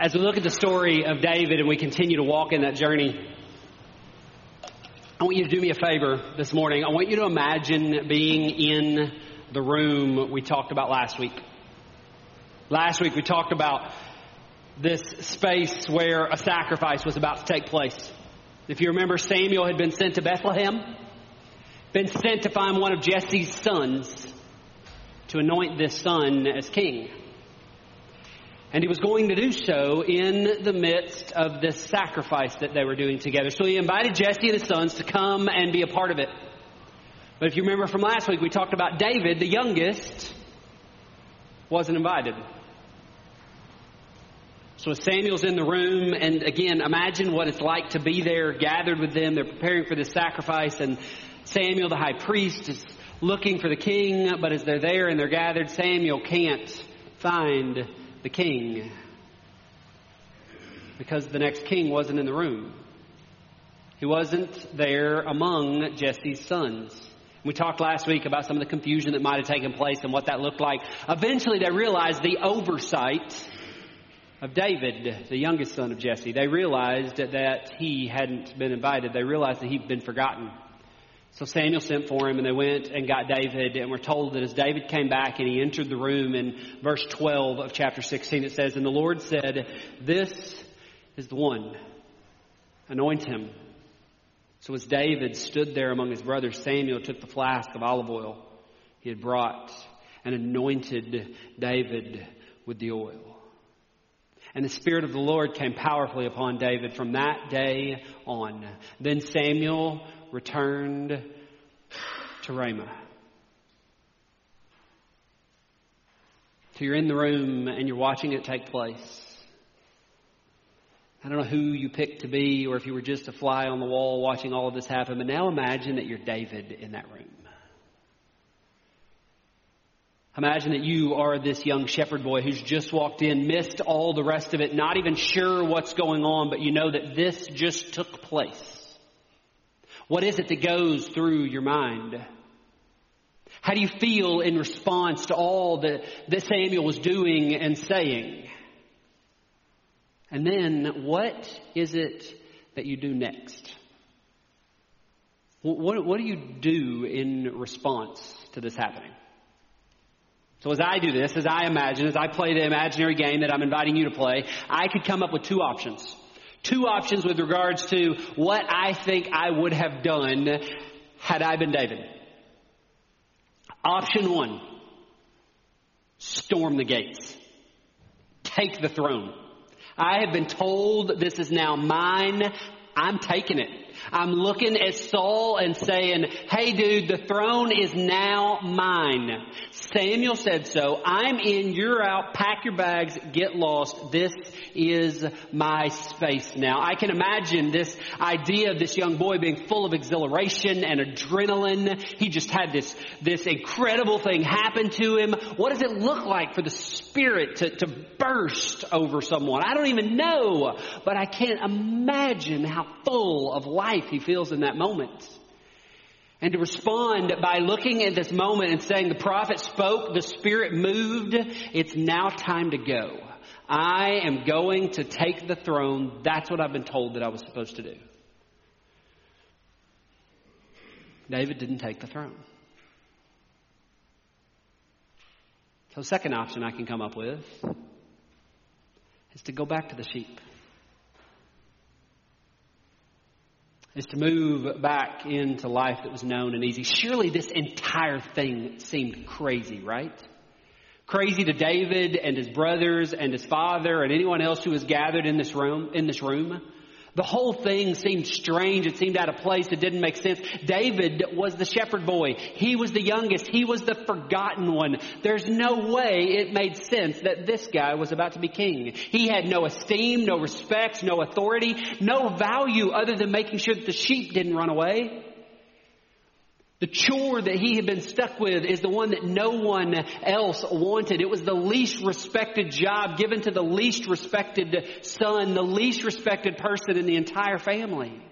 As we look at the story of David and we continue to walk in that journey, I want you to do me a favor this morning. I want you to imagine being in the room we talked about last week. Last week we talked about this space where a sacrifice was about to take place. If you remember, Samuel had been sent to Bethlehem, been sent to find one of Jesse's sons to anoint this son as king. And he was going to do so in the midst of this sacrifice that they were doing together. So he invited Jesse and his sons to come and be a part of it. But if you remember from last week, we talked about David, the youngest, wasn't invited. So Samuel's in the room, and again, imagine what it's like to be there, gathered with them. They're preparing for this sacrifice, and Samuel, the high priest, is looking for the king, but as they're there and they're gathered, Samuel can't find the king because the next king wasn't in the room. He wasn't there among Jesse's sons. We talked last week about some of the confusion that might have taken place and what that looked like. Eventually, they realized the oversight of David, the youngest son of Jesse. They realized that he hadn't been invited. They realized that he'd been forgotten. So Samuel sent for him, and they went and got David, and we're told that as David came back and he entered the room in verse 12 of chapter 16, it says, And the Lord said, This is the one. Anoint him. So as David stood there among his brothers, Samuel took the flask of olive oil he had brought and anointed David with the oil. And the Spirit of the Lord came powerfully upon David from that day on. Then Samuel returned to Ramah. So you're in the room and you're watching it take place. I don't know who you picked to be or if you were just a fly on the wall watching all of this happen, but now imagine that you're David in that room. Imagine that you are this young shepherd boy who's just walked in, missed all the rest of it, not even sure what's going on, but you know that this just took place. What is it that goes through your mind? How do you feel in response to all that, that Samuel was doing and saying? And then, what is it that you do next? What, what do you do in response to this happening? So as I do this, as I imagine, as I play the imaginary game that I'm inviting you to play, I could come up with two options two options with regards to what I think I would have done had I been David. Option one storm the gates, take the throne. I have been told this is now mine. I'm taking it. I'm looking at Saul and saying, hey dude, the throne is now mine. Samuel said so. I'm in, you're out, pack your bags, get lost. This is my space now. I can imagine this idea of this young boy being full of exhilaration and adrenaline. He just had this, this incredible thing happen to him. What does it look like for the spirit to, to burst over someone? I don't even know, but I can't imagine how full of life he feels in that moment. And to respond by looking at this moment and saying, the prophet spoke, the Spirit moved, it's now time to go. I am going to take the throne. That's what I've been told that I was supposed to do. David didn't take the throne. So, second option I can come up with is to go back to the sheep. Is to move back into life that was known and easy. Surely this entire thing seemed crazy, right? Crazy to David and his brothers and his father and anyone else who was gathered in this room, in this room. The whole thing seemed strange. It seemed out of place. It didn't make sense. David was the shepherd boy. He was the youngest. He was the forgotten one. There's no way it made sense that this guy was about to be king. He had no esteem, no respect, no authority, no value other than making sure that the sheep didn't run away. The chore that he had been stuck with is the one that no one else wanted. It was the least respected job given to the least respected son, the least respected person in the entire family.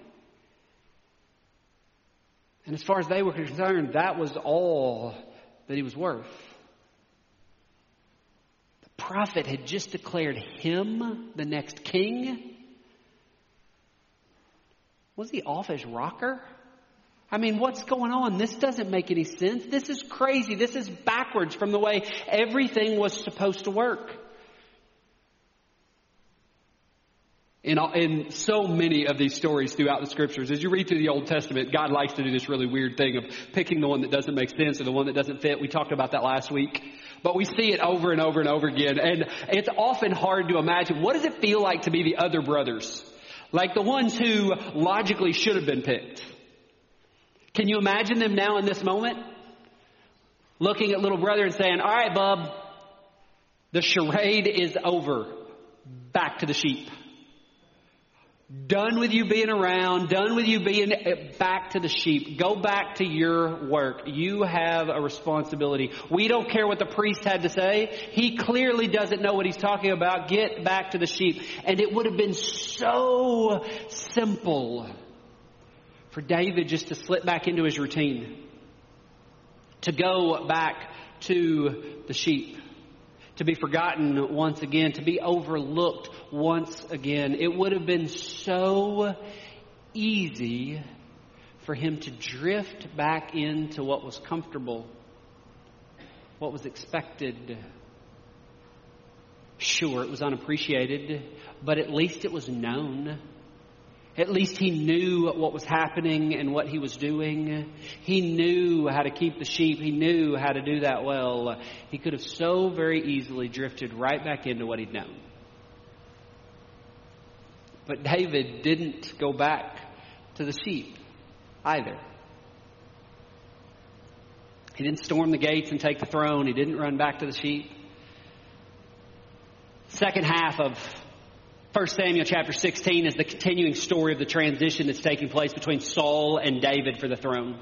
And as far as they were concerned, that was all that he was worth. The prophet had just declared him the next king. Was he off his rocker? I mean, what's going on? This doesn't make any sense. This is crazy. This is backwards from the way everything was supposed to work. In, in so many of these stories throughout the scriptures, as you read through the Old Testament, God likes to do this really weird thing of picking the one that doesn't make sense or the one that doesn't fit. We talked about that last week. But we see it over and over and over again. And it's often hard to imagine what does it feel like to be the other brothers? Like the ones who logically should have been picked. Can you imagine them now in this moment? Looking at little brother and saying, All right, bub, the charade is over. Back to the sheep. Done with you being around, done with you being eh, back to the sheep. Go back to your work. You have a responsibility. We don't care what the priest had to say. He clearly doesn't know what he's talking about. Get back to the sheep. And it would have been so simple for David just to slip back into his routine. To go back to the sheep to be forgotten once again, to be overlooked once again. It would have been so easy for him to drift back into what was comfortable, what was expected. Sure, it was unappreciated, but at least it was known. At least he knew what was happening and what he was doing. He knew how to keep the sheep. He knew how to do that well. He could have so very easily drifted right back into what he'd known. But David didn't go back to the sheep either. He didn't storm the gates and take the throne. He didn't run back to the sheep. Second half of 1 Samuel chapter 16 is the continuing story of the transition that's taking place between Saul and David for the throne.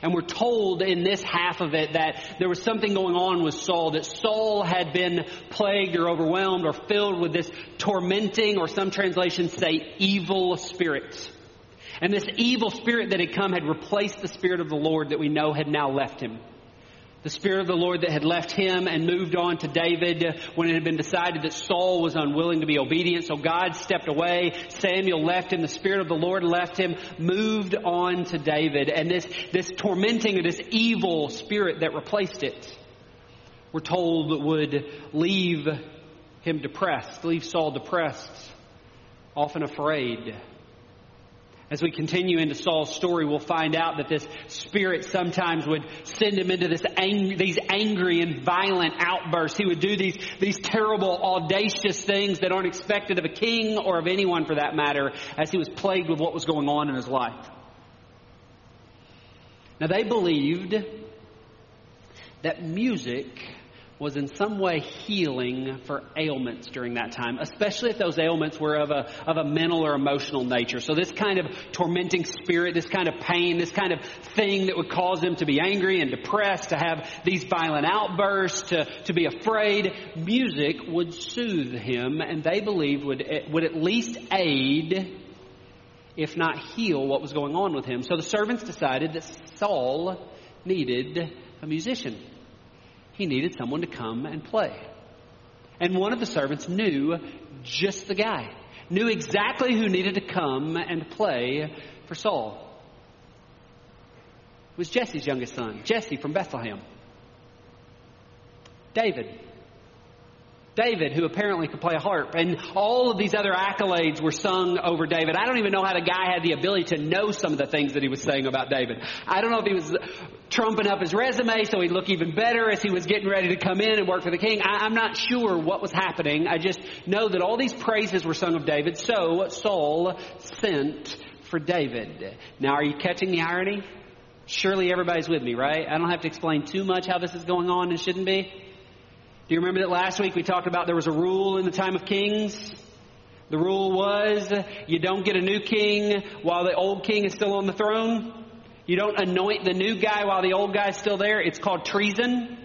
And we're told in this half of it that there was something going on with Saul, that Saul had been plagued or overwhelmed or filled with this tormenting, or some translations say evil spirit. And this evil spirit that had come had replaced the spirit of the Lord that we know had now left him. The Spirit of the Lord that had left him and moved on to David when it had been decided that Saul was unwilling to be obedient. So God stepped away. Samuel left him. The Spirit of the Lord left him, moved on to David. And this, this tormenting this evil spirit that replaced it, we're told would leave him depressed, leave Saul depressed, often afraid. As we continue into Saul's story, we'll find out that this spirit sometimes would send him into this ang- these angry and violent outbursts. He would do these, these terrible, audacious things that aren't expected of a king or of anyone for that matter as he was plagued with what was going on in his life. Now they believed that music was in some way healing for ailments during that time, especially if those ailments were of a, of a mental or emotional nature. So this kind of tormenting spirit, this kind of pain, this kind of thing that would cause them to be angry and depressed, to have these violent outbursts, to, to be afraid, music would soothe him and they believed would, would at least aid, if not heal, what was going on with him. So the servants decided that Saul needed a musician he needed someone to come and play. And one of the servants knew just the guy, knew exactly who needed to come and play for Saul. It was Jesse's youngest son, Jesse from Bethlehem. David. David, who apparently could play a harp, and all of these other accolades were sung over David. I don't even know how the guy had the ability to know some of the things that he was saying about David. I don't know if he was trumping up his resume so he'd look even better as he was getting ready to come in and work for the king. I, am not sure what was happening. I just know that all these praises were sung of David. So Saul sent for David. Now, are you catching the irony? Surely everybody's with me, right? I don't have to explain too much how this is going on and shouldn't be. Do you remember that last week we talked about there was a rule in the time of kings? The rule was you don't get a new king while the old king is still on the throne. You don't anoint the new guy while the old guy's still there. It's called treason.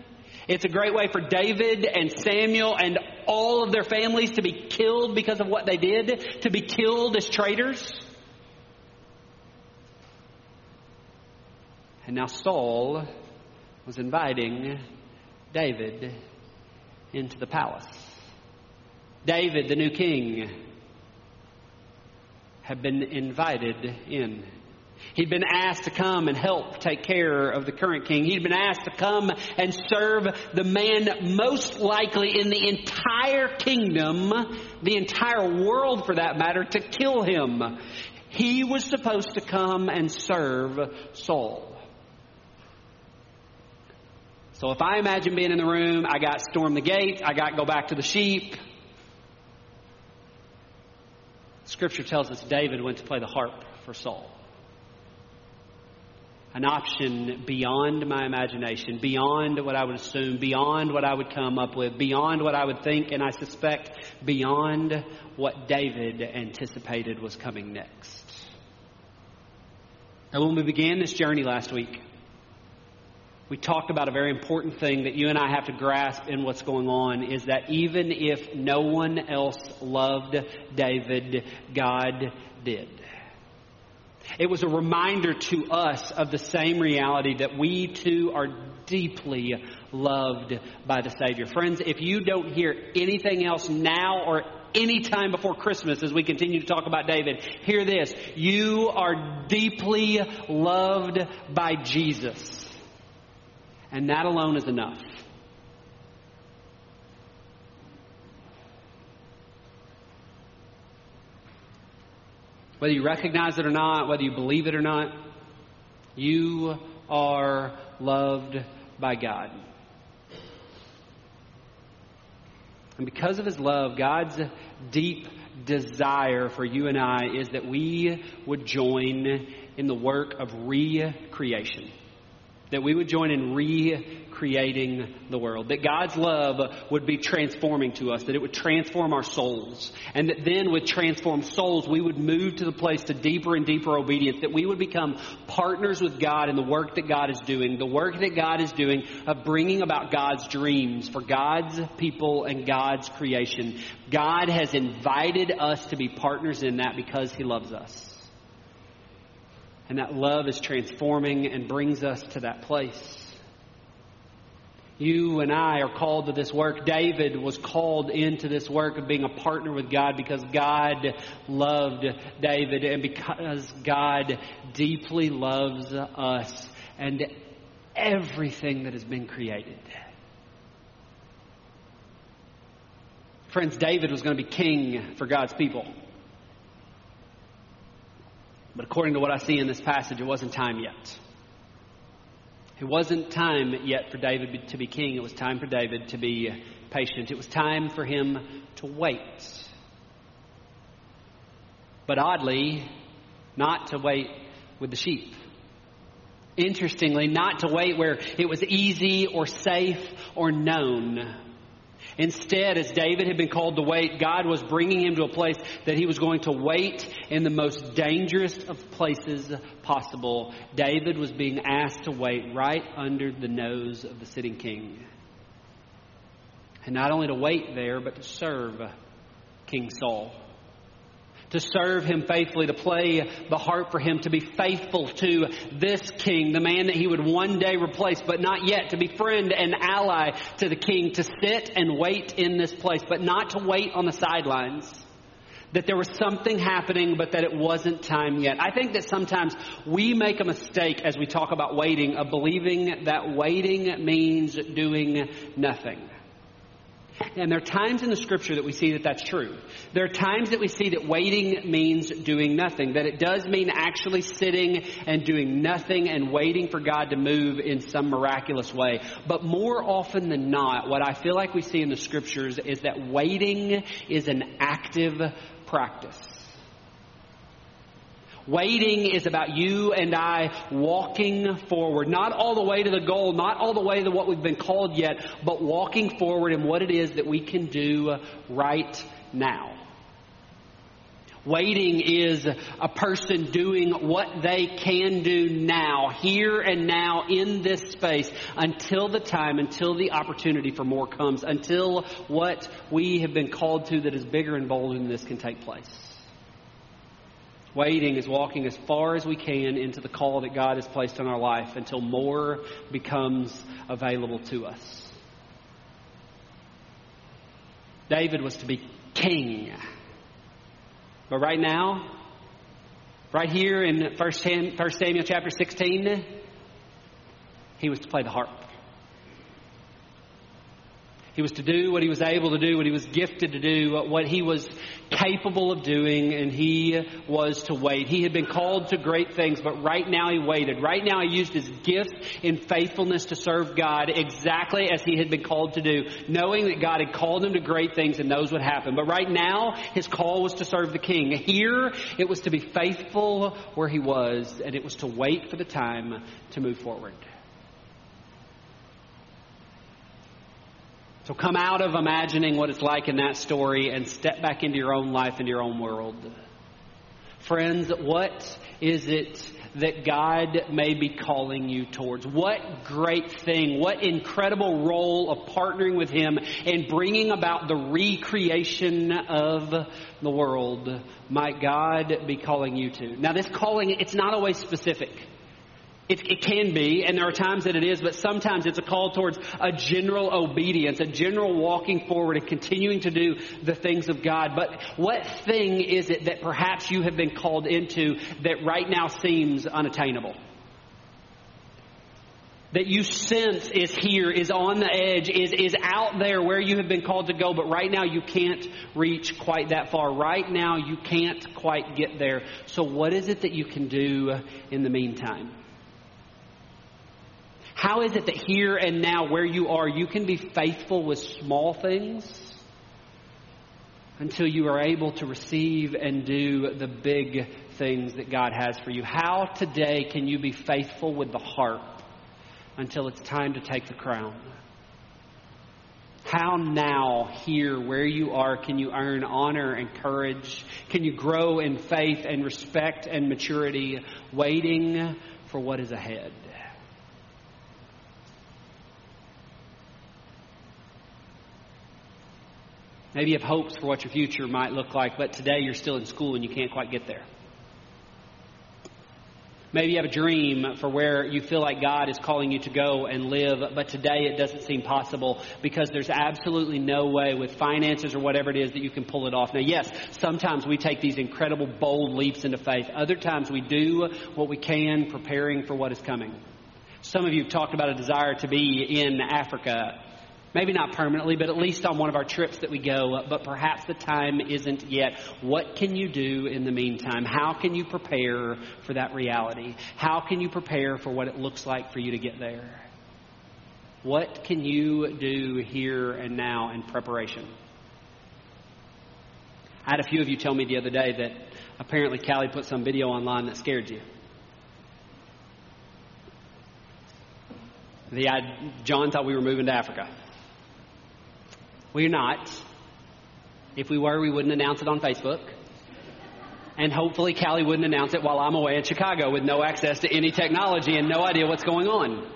It's a great way for David and Samuel and all of their families to be killed because of what they did, to be killed as traitors. And now Saul was inviting David into the palace. David, the new king, had been invited in. He'd been asked to come and help take care of the current king. He'd been asked to come and serve the man most likely in the entire kingdom, the entire world for that matter, to kill him. He was supposed to come and serve Saul. So if I imagine being in the room, I got storm the gate, I got go back to the sheep. Scripture tells us David went to play the harp for Saul an option beyond my imagination, beyond what I would assume, beyond what I would come up with, beyond what I would think, and I suspect beyond what David anticipated was coming next. And when we began this journey last week, we talked about a very important thing that you and I have to grasp in what's going on is that even if no one else loved David, God did. It was a reminder to us of the same reality that we too are deeply loved by the Savior. Friends, if you don't hear anything else now or any time before Christmas as we continue to talk about David, hear this. You are deeply loved by Jesus. And that alone is enough. Whether you recognize it or not, whether you believe it or not, you are loved by God. And because of His love, God's deep desire for you and I is that we would join in the work of recreation that we would join in recreating the world, that God's love would be transforming to us, that it would transform our souls, and that then with transformed souls, we would move to the place to deeper and deeper obedience, that we would become partners with God in the work that God is doing, the work that God is doing of bringing about God's dreams for God's people and God's creation. God has invited us to be partners in that because He loves us. And that love is transforming and brings us to that place. You and I are called to this work. David was called into this work of being a partner with God because God loved David and because God deeply loves us and everything that has been created. Friends, David was going to be king for God's people. But according to what I see in this passage, it wasn't time yet. It wasn't time yet for David to be king. It was time for David to be uh, patient. It was time for him to wait. But oddly, not to wait with the sheep. Interestingly, not to wait where it was easy or safe or known Instead, as David had been called to wait, God was bringing him to a place that he was going to wait in the most dangerous of places possible. David was being asked to wait right under the nose of the sitting king. And not only to wait there, but to serve King Saul to serve him faithfully, to play the harp for him, to be faithful to this king, the man that he would one day replace, but not yet, to be friend and ally to the king, to sit and wait in this place, but not to wait on the sidelines. That there was something happening, but that it wasn't time yet. I think that sometimes we make a mistake as we talk about waiting of believing that waiting means doing nothing. And there are times in the scripture that we see that that's true. There are times that we see that waiting means doing nothing, that it does mean actually sitting and doing nothing and waiting for God to move in some miraculous way. But more often than not, what I feel like we see in the scriptures is that waiting is an active practice. Waiting is about you and I walking forward. Not all the way to the goal, not all the way to what we've been called yet, but walking forward in what it is that we can do right now. Waiting is a person doing what they can do now, here and now in this space until the time, until the opportunity for more comes, until what we have been called to that is bigger and bolder than this can take place. Waiting is walking as far as we can into the call that God has placed on our life until more becomes available to us. David was to be king. But right now, right here in 1 Samuel chapter 16, he was to play the harp. He was to do what he was able to do, what he was gifted to do, what he was capable of doing, and he was to wait. He had been called to great things, but right now he waited. Right now he used his gift in faithfulness to serve God exactly as he had been called to do, knowing that God had called him to great things and knows what happened. But right now his call was to serve the king. Here it was to be faithful where he was, and it was to wait for the time to move forward. So come out of imagining what it's like in that story and step back into your own life and your own world. Friends, what is it that God may be calling you towards? What great thing, what incredible role of partnering with Him and bringing about the recreation of the world might God be calling you to? Now, this calling, it's not always specific. It, it, can be, and there are times that it is, but sometimes it's a call towards a general obedience, a general walking forward and continuing to do the things of God. But what thing is it that perhaps you have been called into that right now seems unattainable? That you sense is here, is on the edge, is, is out there where you have been called to go, but right now you can't reach quite that far. Right now you can't quite get there. So what is it that you can do in the meantime? How is it that here and now, where you are, you can be faithful with small things until you are able to receive and do the big things that God has for you? How today can you be faithful with the harp until it's time to take the crown? How now, here, where you are, can you earn honor and courage? Can you grow in faith and respect and maturity, waiting for what is ahead? Maybe you have hopes for what your future might look like, but today you're still in school and you can't quite get there. Maybe you have a dream for where you feel like God is calling you to go and live, but today it doesn't seem possible because there's absolutely no way with finances or whatever it is that you can pull it off. Now, yes, sometimes we take these incredible bold leaps into faith. Other times we do what we can preparing for what is coming. Some of you have talked about a desire to be in Africa Maybe not permanently, but at least on one of our trips that we go, but perhaps the time isn't yet. What can you do in the meantime? How can you prepare for that reality? How can you prepare for what it looks like for you to get there? What can you do here and now in preparation? I had a few of you tell me the other day that apparently Callie put some video online that scared you. The, John thought we were moving to Africa. We're not. If we were, we wouldn't announce it on Facebook. And hopefully, Callie wouldn't announce it while I'm away in Chicago with no access to any technology and no idea what's going on.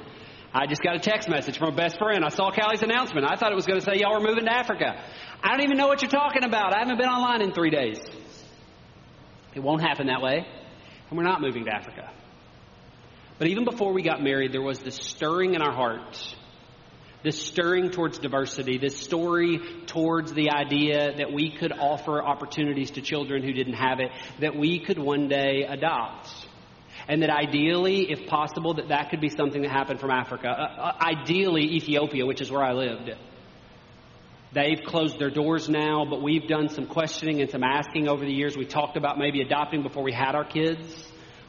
I just got a text message from a best friend. I saw Callie's announcement. I thought it was going to say, Y'all are moving to Africa. I don't even know what you're talking about. I haven't been online in three days. It won't happen that way. And we're not moving to Africa. But even before we got married, there was this stirring in our hearts this stirring towards diversity, this story towards the idea that we could offer opportunities to children who didn't have it, that we could one day adopt. And that ideally, if possible, that that could be something that happened from Africa. Uh, uh ideally, Ethiopia, which is where I lived. They've closed their doors now, but we've done some questioning and some asking over the years. We talked about maybe adopting before we had our kids,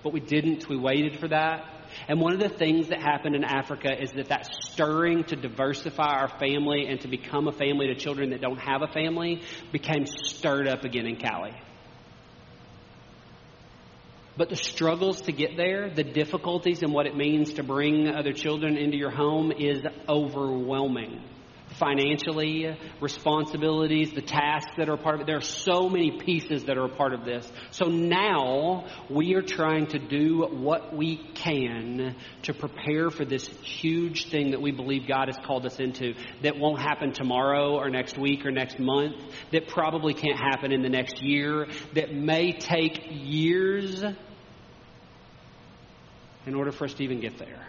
but we didn't. We waited for that. And one of the things that happened in Africa is that that stirring to diversify our family and to become a family to children that don't have a family became stirred up again in Callie. But the struggles to get there, the difficulties and what it means to bring other children into your home is overwhelming financially, uh, responsibilities, the tasks that are part of it. There are so many pieces that are a part of this. So now we are trying to do what we can to prepare for this huge thing that we believe God has called us into that won't happen tomorrow or next week or next month, that probably can't happen in the next year, that may take years in order for us to even get there.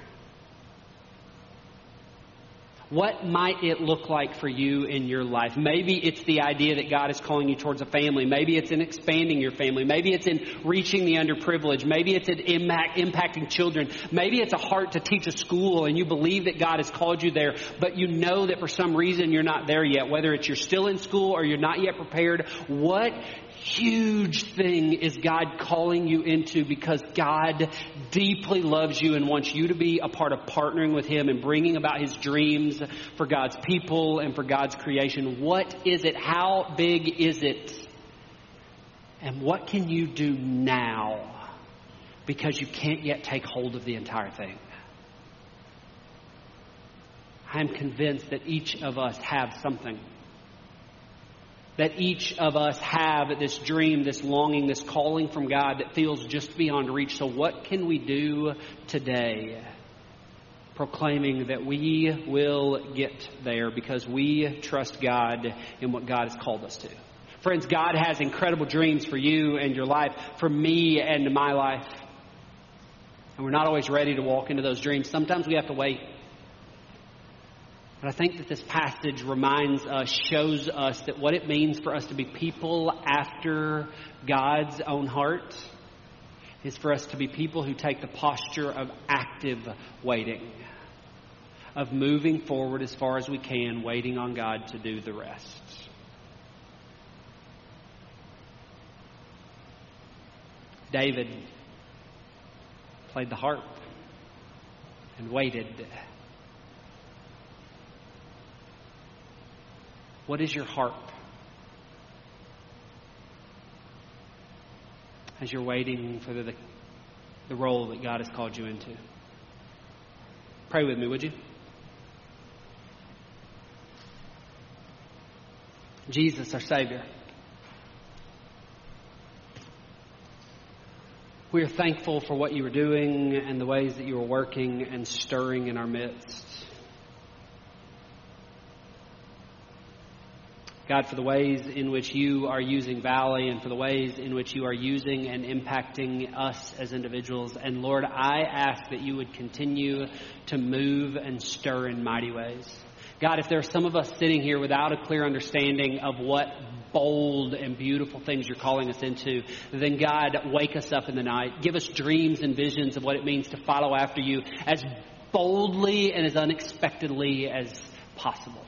What might it look like for you in your life? Maybe it's the idea that God is calling you towards a family. Maybe it's in expanding your family. Maybe it's in reaching the underprivileged. Maybe it's in impact, impacting children. Maybe it's a heart to teach a school and you believe that God has called you there, but you know that for some reason you're not there yet. Whether it's you're still in school or you're not yet prepared, what huge thing is God calling you into because God deeply loves you and wants you to be a part of partnering with Him and bringing about His dreams for God's people and for God's creation. What is it? How big is it? And what can you do now? Because you can't yet take hold of the entire thing. I'm convinced that each of us have something that each of us have this dream, this longing, this calling from God that feels just beyond reach. So, what can we do today? Proclaiming that we will get there because we trust God in what God has called us to. Friends, God has incredible dreams for you and your life, for me and my life. And we're not always ready to walk into those dreams. Sometimes we have to wait. But I think that this passage reminds us, shows us that what it means for us to be people after God's own heart is for us to be people who take the posture of active waiting, of moving forward as far as we can, waiting on God to do the rest. David played the harp and waited. What is your heart? As you're waiting for the, the role that God has called you into. Pray with me, would you? Jesus, our Savior. We are thankful for what you are doing and the ways that you are working and stirring in our midst. God, for the ways in which you are using Valley and for the ways in which you are using and impacting us as individuals. And Lord, I ask that you would continue to move and stir in mighty ways. God, if there are some of us sitting here without a clear understanding of what bold and beautiful things you're calling us into, then God, wake us up in the night. Give us dreams and visions of what it means to follow after you as boldly and as unexpectedly as possible.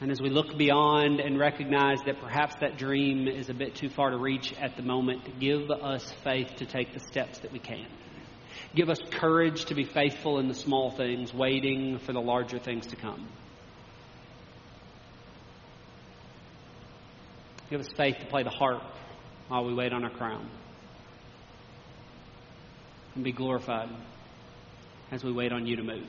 And as we look beyond and recognize that perhaps that dream is a bit too far to reach at the moment, give us faith to take the steps that we can. Give us courage to be faithful in the small things, waiting for the larger things to come. Give us faith to play the harp while we wait on our crown. And be glorified as we wait on you to move.